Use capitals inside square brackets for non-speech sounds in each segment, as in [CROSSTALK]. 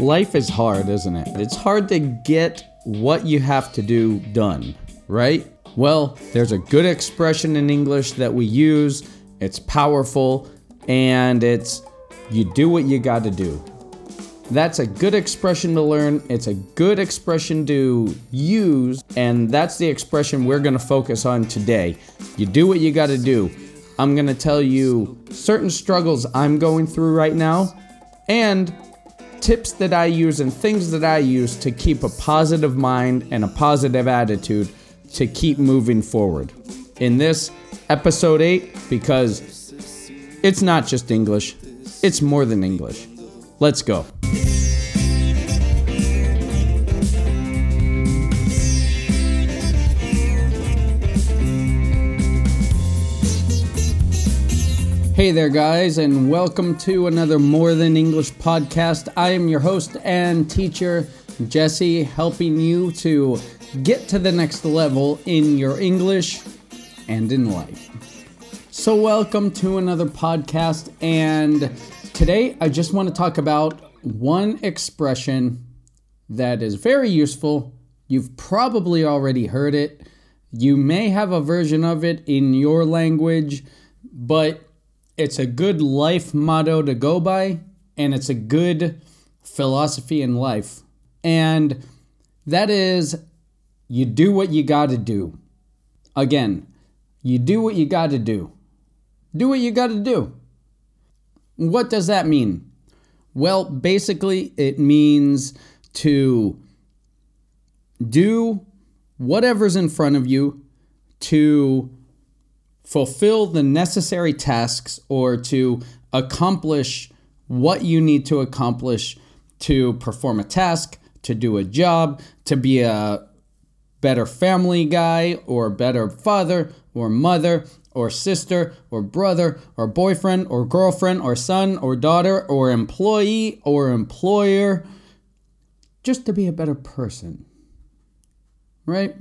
Life is hard, isn't it? It's hard to get what you have to do done, right? Well, there's a good expression in English that we use. It's powerful and it's you do what you got to do. That's a good expression to learn. It's a good expression to use, and that's the expression we're going to focus on today. You do what you got to do. I'm going to tell you certain struggles I'm going through right now and tips that I use and things that I use to keep a positive mind and a positive attitude to keep moving forward. In this episode 8, because it's not just English, it's more than English. Let's go. Hey there, guys, and welcome to another More Than English podcast. I am your host and teacher, Jesse, helping you to get to the next level in your English and in life. So, welcome to another podcast, and today I just want to talk about one expression that is very useful. You've probably already heard it, you may have a version of it in your language, but it's a good life motto to go by, and it's a good philosophy in life. And that is you do what you got to do. Again, you do what you got to do. Do what you got to do. What does that mean? Well, basically, it means to do whatever's in front of you to fulfill the necessary tasks or to accomplish what you need to accomplish to perform a task, to do a job, to be a better family guy or better father or mother or sister or brother or boyfriend or girlfriend or son or daughter or employee or employer, just to be a better person. Right?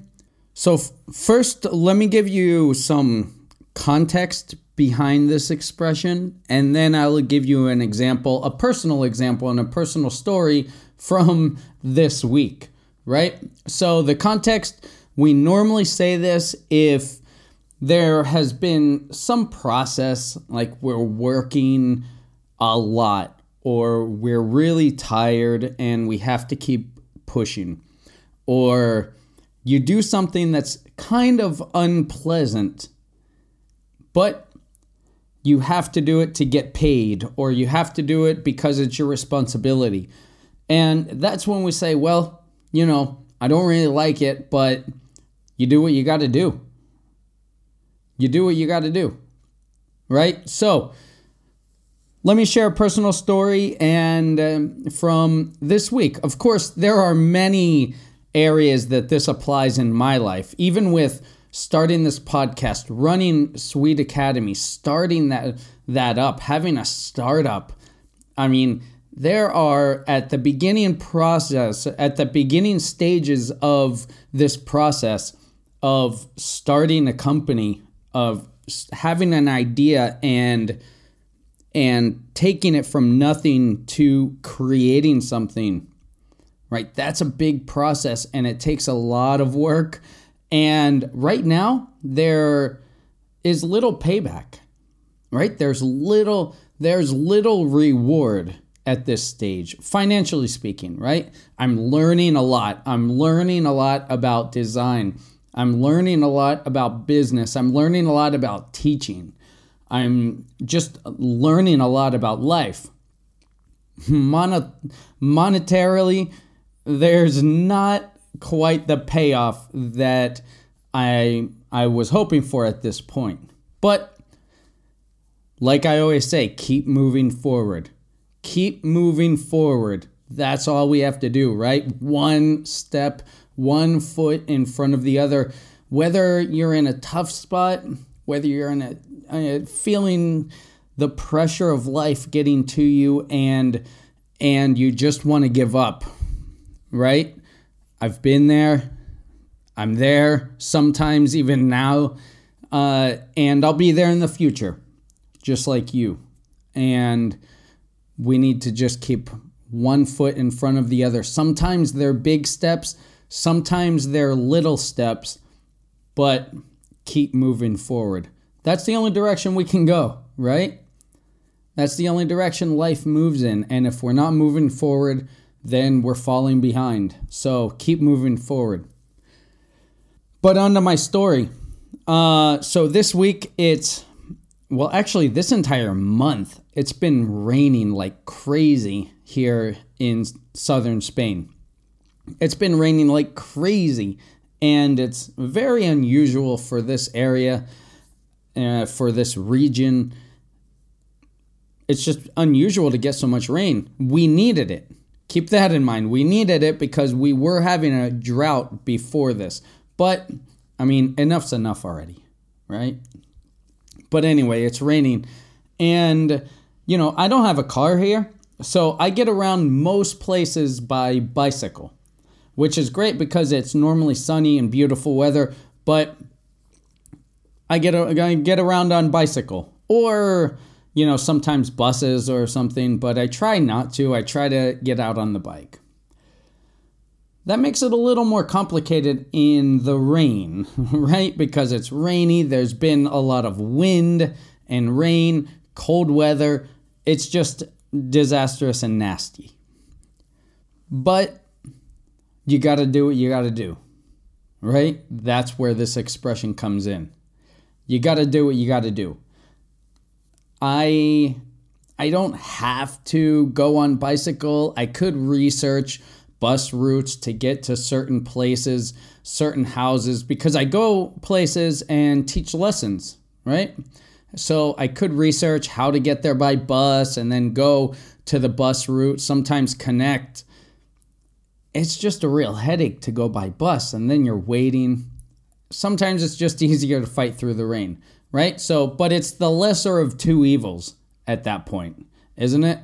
So, f- first, let me give you some context behind this expression, and then I'll give you an example, a personal example, and a personal story from this week, right? So, the context we normally say this if there has been some process, like we're working a lot, or we're really tired and we have to keep pushing, or you do something that's kind of unpleasant but you have to do it to get paid or you have to do it because it's your responsibility. And that's when we say, well, you know, I don't really like it, but you do what you got to do. You do what you got to do. Right? So, let me share a personal story and um, from this week. Of course, there are many areas that this applies in my life, even with starting this podcast, running Sweet Academy, starting that that up, having a startup. I mean, there are at the beginning process, at the beginning stages of this process of starting a company, of having an idea and and taking it from nothing to creating something. Right? That's a big process and it takes a lot of work and right now, there is little payback, right? There's little, there's little reward at this stage, financially speaking, right? I'm learning a lot. I'm learning a lot about design. I'm learning a lot about business. I'm learning a lot about teaching. I'm just learning a lot about life. Monet- monetarily, there's not quite the payoff that I I was hoping for at this point. But like I always say, keep moving forward. Keep moving forward. That's all we have to do, right? One step, one foot in front of the other. Whether you're in a tough spot, whether you're in a, a feeling the pressure of life getting to you and and you just want to give up, right? I've been there. I'm there sometimes, even now. Uh, and I'll be there in the future, just like you. And we need to just keep one foot in front of the other. Sometimes they're big steps, sometimes they're little steps, but keep moving forward. That's the only direction we can go, right? That's the only direction life moves in. And if we're not moving forward, then we're falling behind. So keep moving forward. But on to my story. Uh, so this week it's, well, actually, this entire month, it's been raining like crazy here in southern Spain. It's been raining like crazy, and it's very unusual for this area, uh, for this region. It's just unusual to get so much rain. We needed it. Keep that in mind. We needed it because we were having a drought before this. But, I mean, enough's enough already, right? But anyway, it's raining. And, you know, I don't have a car here. So I get around most places by bicycle, which is great because it's normally sunny and beautiful weather. But I get, a, I get around on bicycle or, you know, sometimes buses or something. But I try not to. I try to get out on the bike. That makes it a little more complicated in the rain, [LAUGHS] right? Because it's rainy, there's been a lot of wind and rain, cold weather. It's just disastrous and nasty. But you got to do what you got to do, right? That's where this expression comes in. You got to do what you got to do. I I don't have to go on bicycle. I could research bus routes to get to certain places, certain houses, because I go places and teach lessons, right? So I could research how to get there by bus and then go to the bus route, sometimes connect. It's just a real headache to go by bus and then you're waiting. Sometimes it's just [LAUGHS] easier to fight through the rain, right? So, but it's the lesser of two evils at that point, isn't it?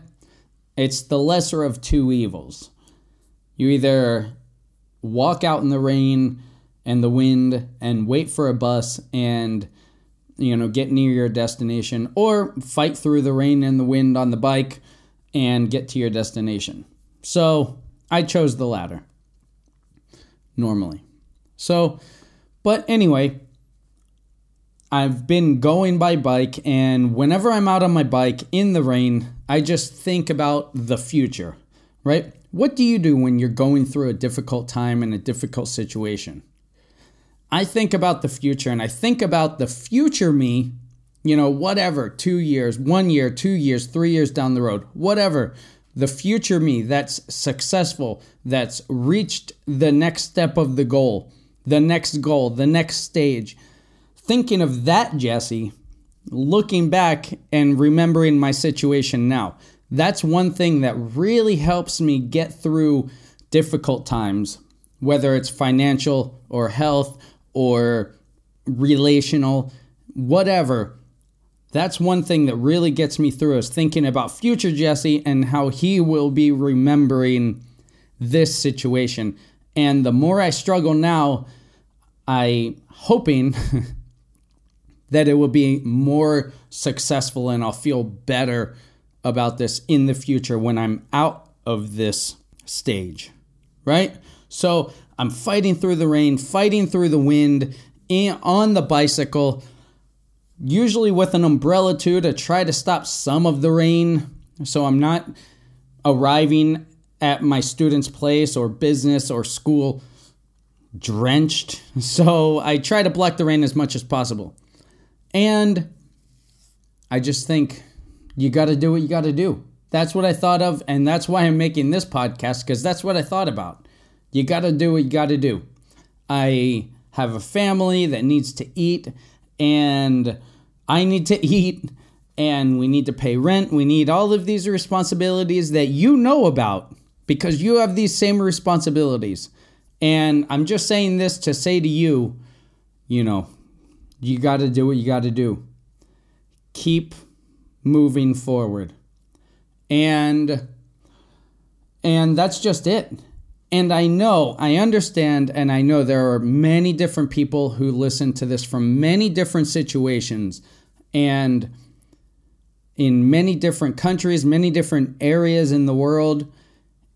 It's the lesser of two evils. You either walk out in the rain and the wind and wait for a bus and you know get near your destination or fight through the rain and the wind on the bike and get to your destination. So, I chose the latter normally. So, but anyway, I've been going by bike, and whenever I'm out on my bike in the rain, I just think about the future, right? What do you do when you're going through a difficult time and a difficult situation? I think about the future and I think about the future me, you know, whatever, two years, one year, two years, three years down the road, whatever. The future me that's successful, that's reached the next step of the goal, the next goal, the next stage. Thinking of that, Jesse, looking back and remembering my situation now that's one thing that really helps me get through difficult times, whether it's financial or health or relational, whatever. That's one thing that really gets me through is thinking about future Jesse and how he will be remembering this situation. And the more I struggle now, I hoping [LAUGHS] that it will be more successful and I'll feel better about this in the future when I'm out of this stage, right? So I'm fighting through the rain, fighting through the wind eh, on the bicycle, usually with an umbrella too to try to stop some of the rain. So I'm not arriving at my student's place or business or school drenched. [LAUGHS] So I try to block the rain as much as possible. And I just think you got to do what you got to do. That's what I thought of, and that's why I'm making this podcast because that's what I thought about. You got to do what you got to do. I have a family that needs to eat, and I need to [LAUGHS] eat, and we need to pay rent. We need all of these responsibilities that you know about because you have these same responsibilities. And I'm just saying this to say to you, you know, you got to do what you got to do. Keep moving forward. And and that's just it. And I know, I understand, and I know there are many different people who listen to this from many different situations and in many different countries, many different areas in the world.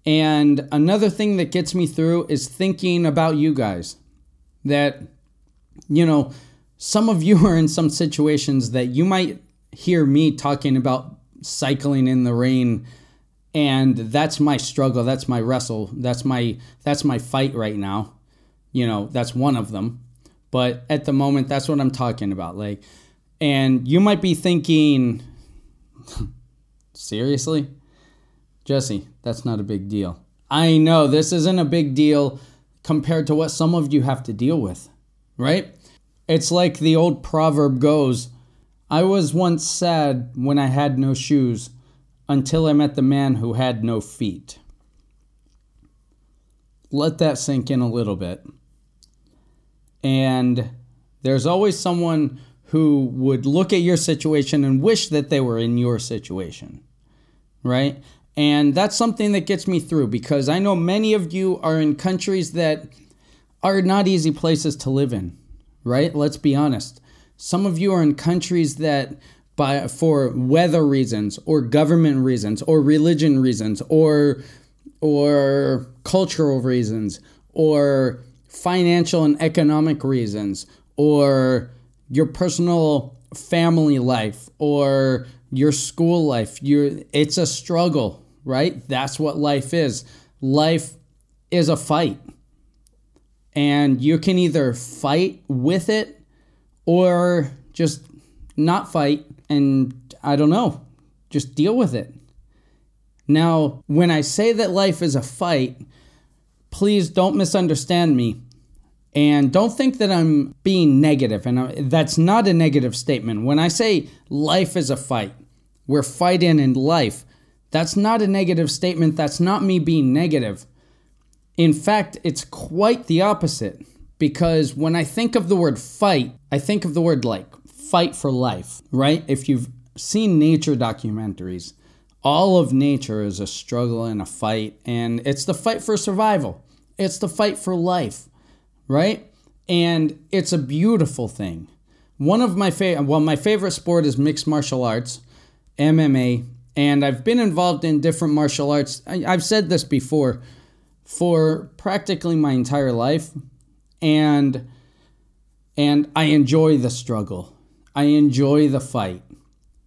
And another thing that gets me through is thinking about you guys. That, you know, some of you [LAUGHS] are in some situations that you might hear me talking about cycling in the rain and that's my struggle that's my wrestle that's my that's my fight right now. You know that's one of them. But at the moment that's what i'm talking about like and you might be thinking [LAUGHS] seriously? Jesse that's not a big deal. I know this isn't a big deal compared to what some of you have to deal with right it's like the old proverb goes I was once sad when I had no shoes until I met the man who had no feet. Let that sink in a little bit. And there's always someone who would look at your situation and wish that they were in your situation, right? And that's something that gets me through because I know many of you are in countries that are not easy places to live in, right? Let's be honest. Some of you are in countries that by for weather reasons or government reasons or religion reasons or or cultural reasons or financial and economic reasons or your personal family life or your school life you it's a struggle right that's what life is life is a fight and you can either fight with it or just not fight and I don't know, just deal with it. Now, when I say that life is a fight, please don't misunderstand me. And don't think that I'm being negative, and uh, that's not a negative statement. When I say life is a fight, we're fighting in life, that's not a negative statement. That's not me being negative. In fact, it's quite the opposite because when I think of the word fight, I think of the word like fight for life, right? If you've seen nature documentaries, all of nature is a struggle and a fight, and it's the fight for survival. It's the fight for life, right? And it's a beautiful thing. One of my favorite, well, my favorite sport is mixed martial arts, MMA, and I've been involved in different martial arts. I, I've said this before for practically my entire life and and I enjoy the struggle. I enjoy the fight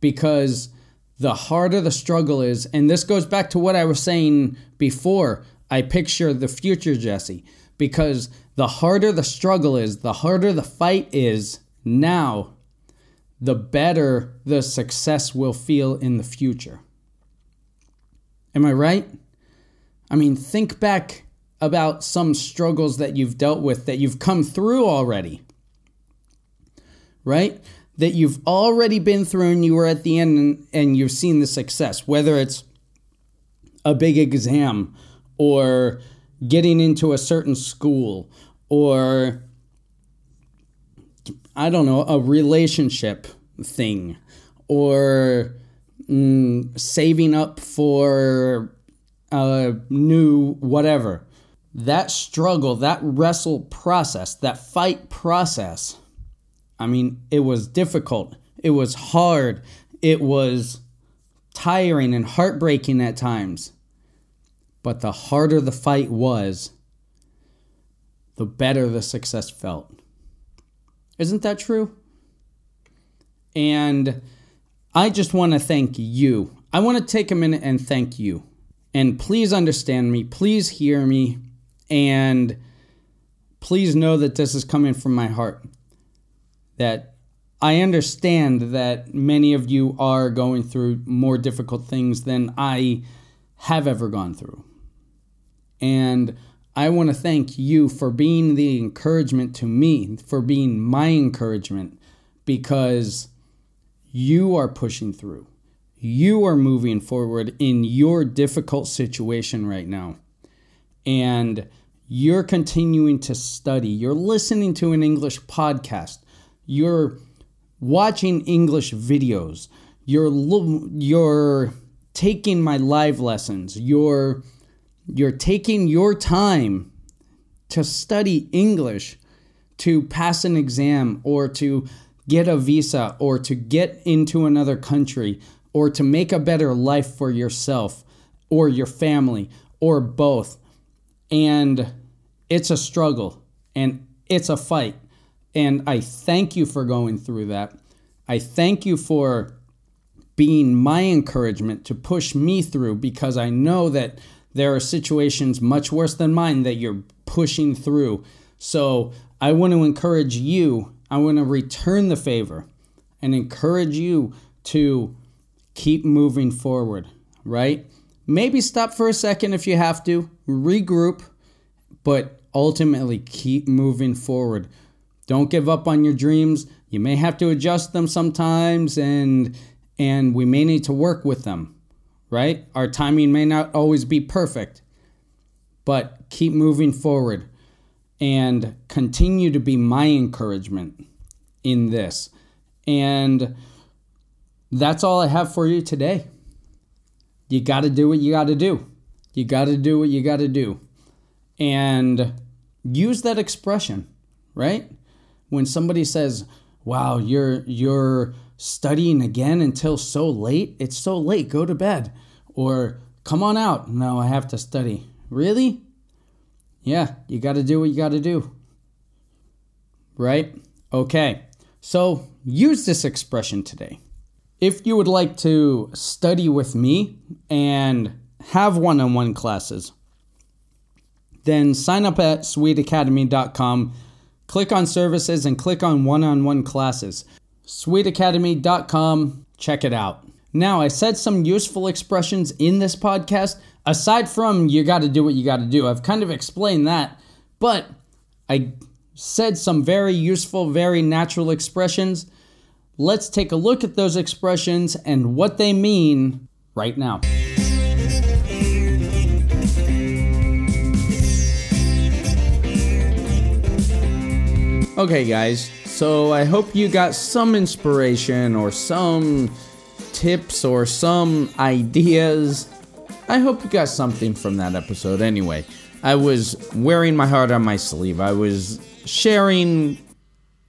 because the harder the struggle is, and this goes back to what I was saying before. I picture the future Jesse because the harder the struggle is, the harder the fight is now, the better the success will feel in the future. Am I right? I mean, think back about some struggles that you've dealt with that you've come through already, right? That you've already been through and you were at the end and, and you've seen the success, whether it's a big exam or getting into a certain school or I don't know, a relationship thing or mm, saving up for a new whatever that struggle, that wrestle process, that fight process, I mean, it was difficult. It was hard. It was tiring and heartbreaking at times. But the harder the fight was, the better the success felt. Isn't that true? And I just want to thank you. I want to take a minute and thank you. And please understand me. Please hear me. And please know that this is coming from my heart. That I understand that many of you are going through more difficult things than I have ever gone through. And I want to thank you for being the encouragement to me, for being my encouragement, because you are pushing through. You are moving forward in your difficult situation right now. And you're continuing to study, you're listening to an English podcast, you're watching English videos, you're you're taking my live lessons, you're you're taking your time to study English to pass an exam or to get a visa or to get into another country or to make a better life for yourself or your family or both. And it's a struggle and it's a fight. And I thank you for going through that. I thank you for being my encouragement to push me through because I know that there are situations much worse than mine that you're pushing through. So I want to encourage you, I want to return the favor and encourage you to keep moving forward, right? Maybe stop for a second if you have to, regroup, but ultimately keep moving forward. Don't give up on your dreams. You may have to adjust them sometimes and and we may need to work with them, right? Our timing may not always be perfect, but keep moving forward and continue to be my encouragement in this. And that's all I have for you today. You got to do what you got to do. You got to do what you got to do. And use that expression, right? When somebody says, "Wow, you're you're studying again until so late? It's so late. Go to bed." Or, "Come on out." No, I have to study. Really? Yeah, you got to do what you got to do. Right? Okay. So, use this expression today. If you would like to study with me and have one on one classes, then sign up at sweetacademy.com, click on services, and click on one on one classes. Sweetacademy.com, check it out. Now, I said some useful expressions in this podcast. Aside from you got to do what you got to do, I've kind of explained that, but I said some very useful, very natural expressions Let's take a look at those expressions and what they mean right now. Okay, guys, so I hope you got some inspiration or some tips or some ideas. I hope you got something from that episode anyway. I was wearing my heart on my sleeve. I was sharing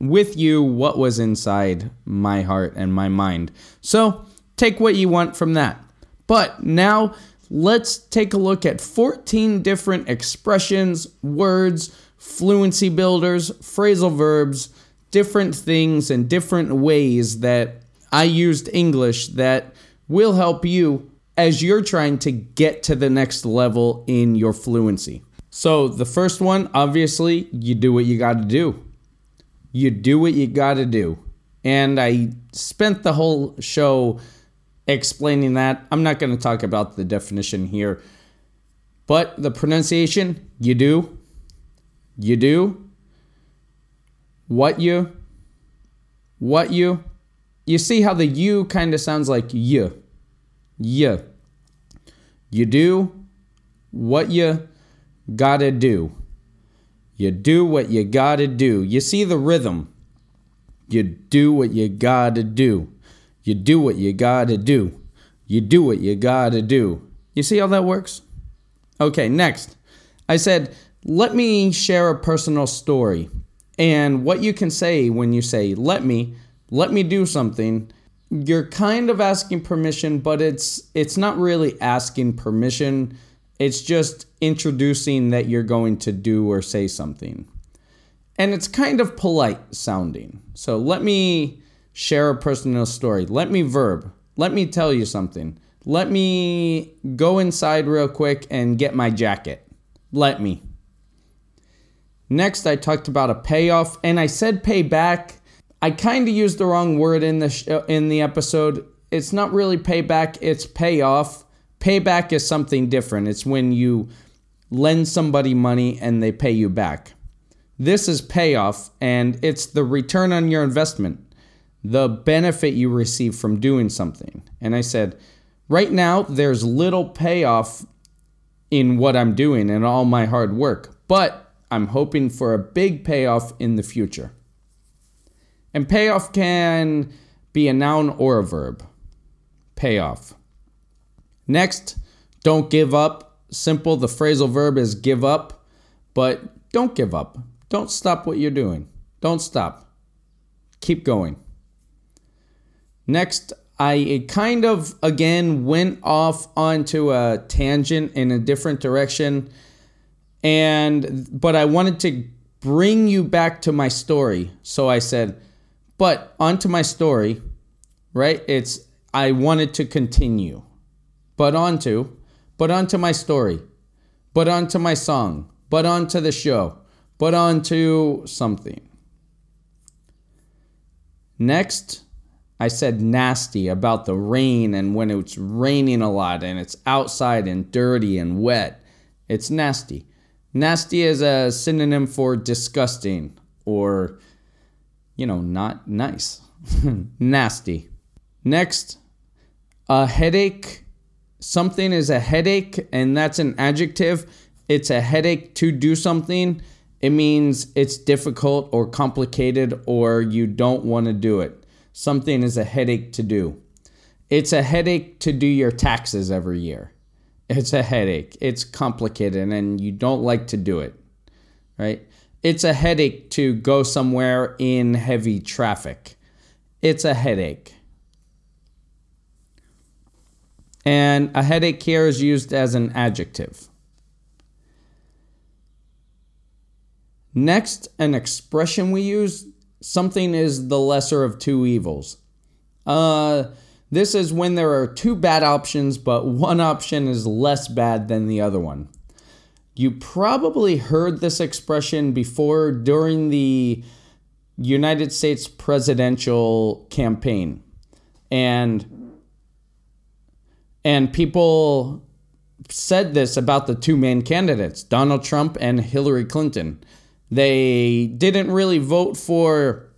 with you what was inside my heart and my mind. So take what you want from that. But now let's take a look at 14 different expressions, words, fluency builders, phrasal verbs, different things, and different ways that I used English that will help you as you're trying to get to the next level in your fluency. So, the first one, obviously, you do what you got to do. You do what you got to do. And I spent the whole show explaining that. I'm not going to talk about the definition here. But the pronunciation, you do. You do. What you. What you. You see how the you kind of sounds like you. You. You do what you gotta do. You do what you gotta do. You see the rhythm. You do what you gotta do. You do what you gotta do. You do what you gotta do. You see how that works? Okay, next. I said, let me share a personal story. And what you can say when you say, let me, let me do something, you're kind of asking permission, but it's it's not really asking permission it's just introducing that you're going to do or say something. And it's kind of polite sounding. So let me share a personal story. Let me verb. Let me tell you something. Let me go inside real quick and get my jacket. Let me. Next, I talked about a payoff, and I said payback. I kind of used the wrong word in the sh- uh, in the episode. It's not really payback; it's payoff. Payback is something different. It's when you lend somebody money and they pay you back. This is payoff, and it's the return on your investment, the benefit you receive from doing something. And I said, right now, there's little payoff in what I'm doing and all my hard work, but I'm hoping for a big payoff in the future. And payoff can be a noun or a verb. Payoff. Next, don't give up. Simple, the phrasal verb is give up, but don't give up. Don't stop what you're doing. Don't stop. Keep going. Next, I kind of again went off onto a tangent in a different direction and but I wanted to bring you back to my story. So I said, but onto my story, right? It's I wanted to continue. But onto, but onto my story. But onto my song. But onto the show. But onto something. Next, I said nasty about the rain and when it's raining a lot and it's outside and dirty and wet. It's nasty. Nasty is a synonym for disgusting or, you know, not nice. [LAUGHS] nasty. Next, a headache. Something is a headache, and that's an adjective. It's a headache to do something. It means it's difficult or complicated or you don't want to do it. Something is a headache to do. It's a headache to do your taxes every year. It's a headache. It's complicated and you don't like to do it, right? It's a headache to go somewhere in heavy traffic. It's a headache. And a headache here is used as an adjective. Next, an expression we use something is the lesser of two evils. Uh, this is when there are two bad options, but one option is less bad than the other one. You probably heard this expression before during the United States presidential campaign. And and people said this about the two main candidates, Donald Trump and Hillary Clinton. They didn't really vote for,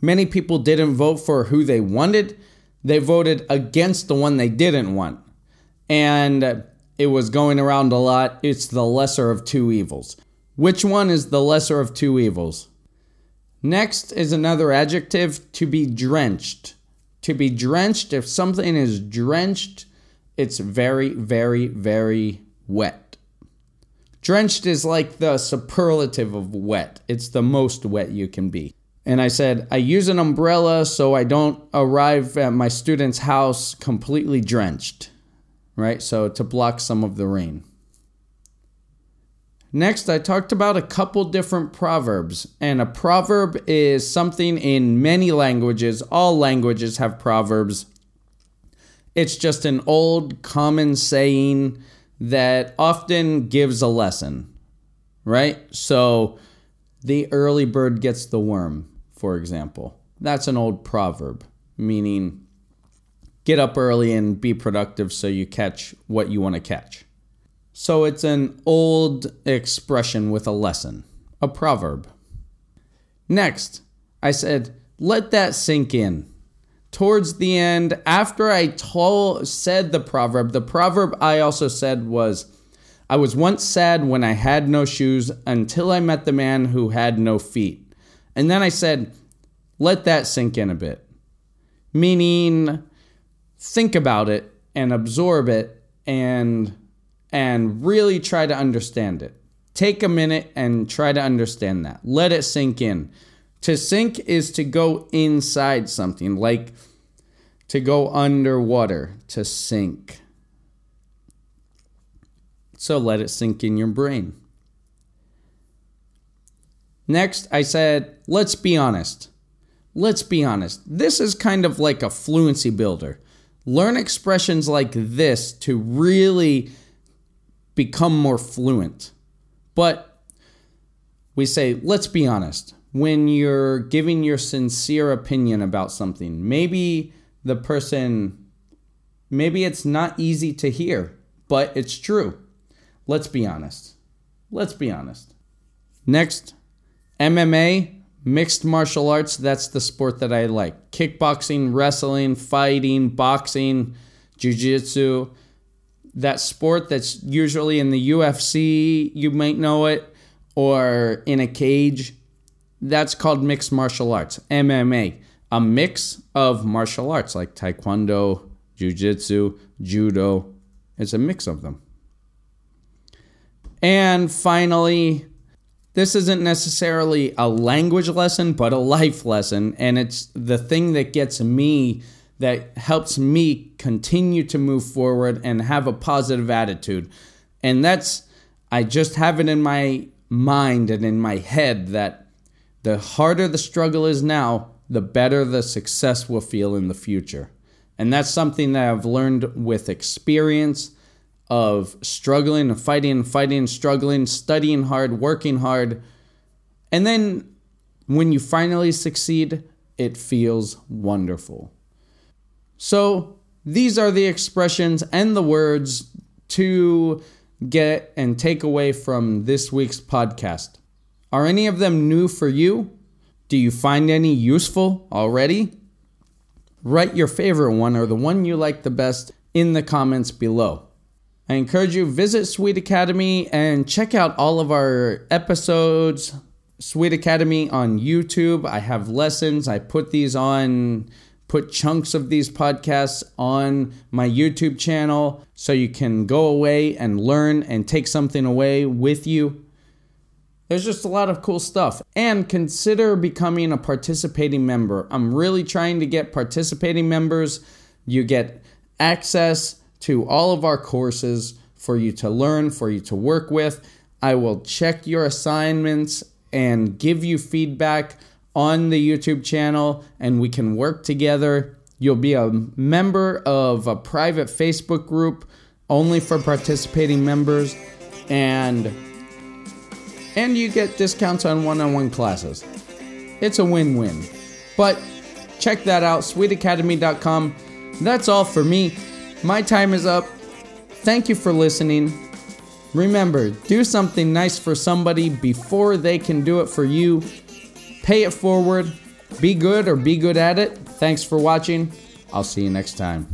many people didn't vote for who they wanted. They voted against the one they didn't want. And it was going around a lot. It's the lesser of two evils. Which one is the lesser of two evils? Next is another adjective to be drenched. To be drenched, if something is drenched, it's very, very, very wet. Drenched is like the superlative of wet. It's the most wet you can be. And I said, I use an umbrella so I don't arrive at my student's house completely drenched, right? So to block some of the rain. Next, I talked about a couple different proverbs. And a proverb is something in many languages. All languages have proverbs. It's just an old common saying that often gives a lesson, right? So the early bird gets the worm, for example. That's an old proverb, meaning get up early and be productive so you catch what you want to catch. So it's an old expression with a lesson, a proverb. Next, I said, let that sink in towards the end, after I told said the proverb, the proverb I also said was, I was once sad when I had no shoes until I met the man who had no feet. And then I said, let that sink in a bit. Meaning, think about it and absorb it and and really try to understand it. Take a minute and try to understand that. Let it sink in. To sink is to go inside something, like to go underwater, to sink. So let it sink in your brain. Next, I said, let's be honest. Let's be honest. This is kind of like a fluency builder. Learn expressions like this to really become more fluent. But we say, let's be honest when you're giving your sincere opinion about something. Maybe the person, maybe it's not easy to hear, but it's true. Let's be honest. Let's be honest. Next, MMA, mixed martial arts. That's the sport that I like. Kickboxing, wrestling, fighting, boxing, jiu jitsu. That sport that's usually in the UFC, you might know it, or in a cage that's called mixed martial arts, MMA. A mix of martial arts like taekwondo, jiu-jitsu, judo. It's a mix of them. And finally, this isn't necessarily a language lesson, but a life lesson. And it's the thing that gets me that helps me continue to move forward and have a positive attitude. And that's, I just have it in my mind and in my head that the harder the struggle is now, the better the success will feel in the future. And that's something that I've learned with experience of struggling and fighting and fighting and struggling, studying hard, working hard. And then when you finally succeed, it feels wonderful. So, these are the expressions and the words to get and take away from this week's podcast. Are any of them new for you? Do you find any useful already? Write your favorite one or the one you like the best in the comments below. I encourage you visit Sweet Academy and check out all of our episodes. Sweet Academy on YouTube. I have lessons. I put these on put chunks of these podcasts on my YouTube channel so you can go away and learn and take something away with you. There's just a lot of cool stuff. And consider becoming a participating member. I'm really trying to get participating members. You get access to all of our courses for you to learn, for you to work with. I will check your assignments and give you feedback on the YouTube channel and we can work together. You'll be a member of a private Facebook group only for participating members and and you get discounts on one-on-one classes. It's a win-win. But check that out sweetacademy.com. That's all for me. My time is up. Thank you for listening. Remember, do something nice for somebody before they can do it for you. Pay it forward. Be good or be good at it. Thanks for watching. I'll see you next time.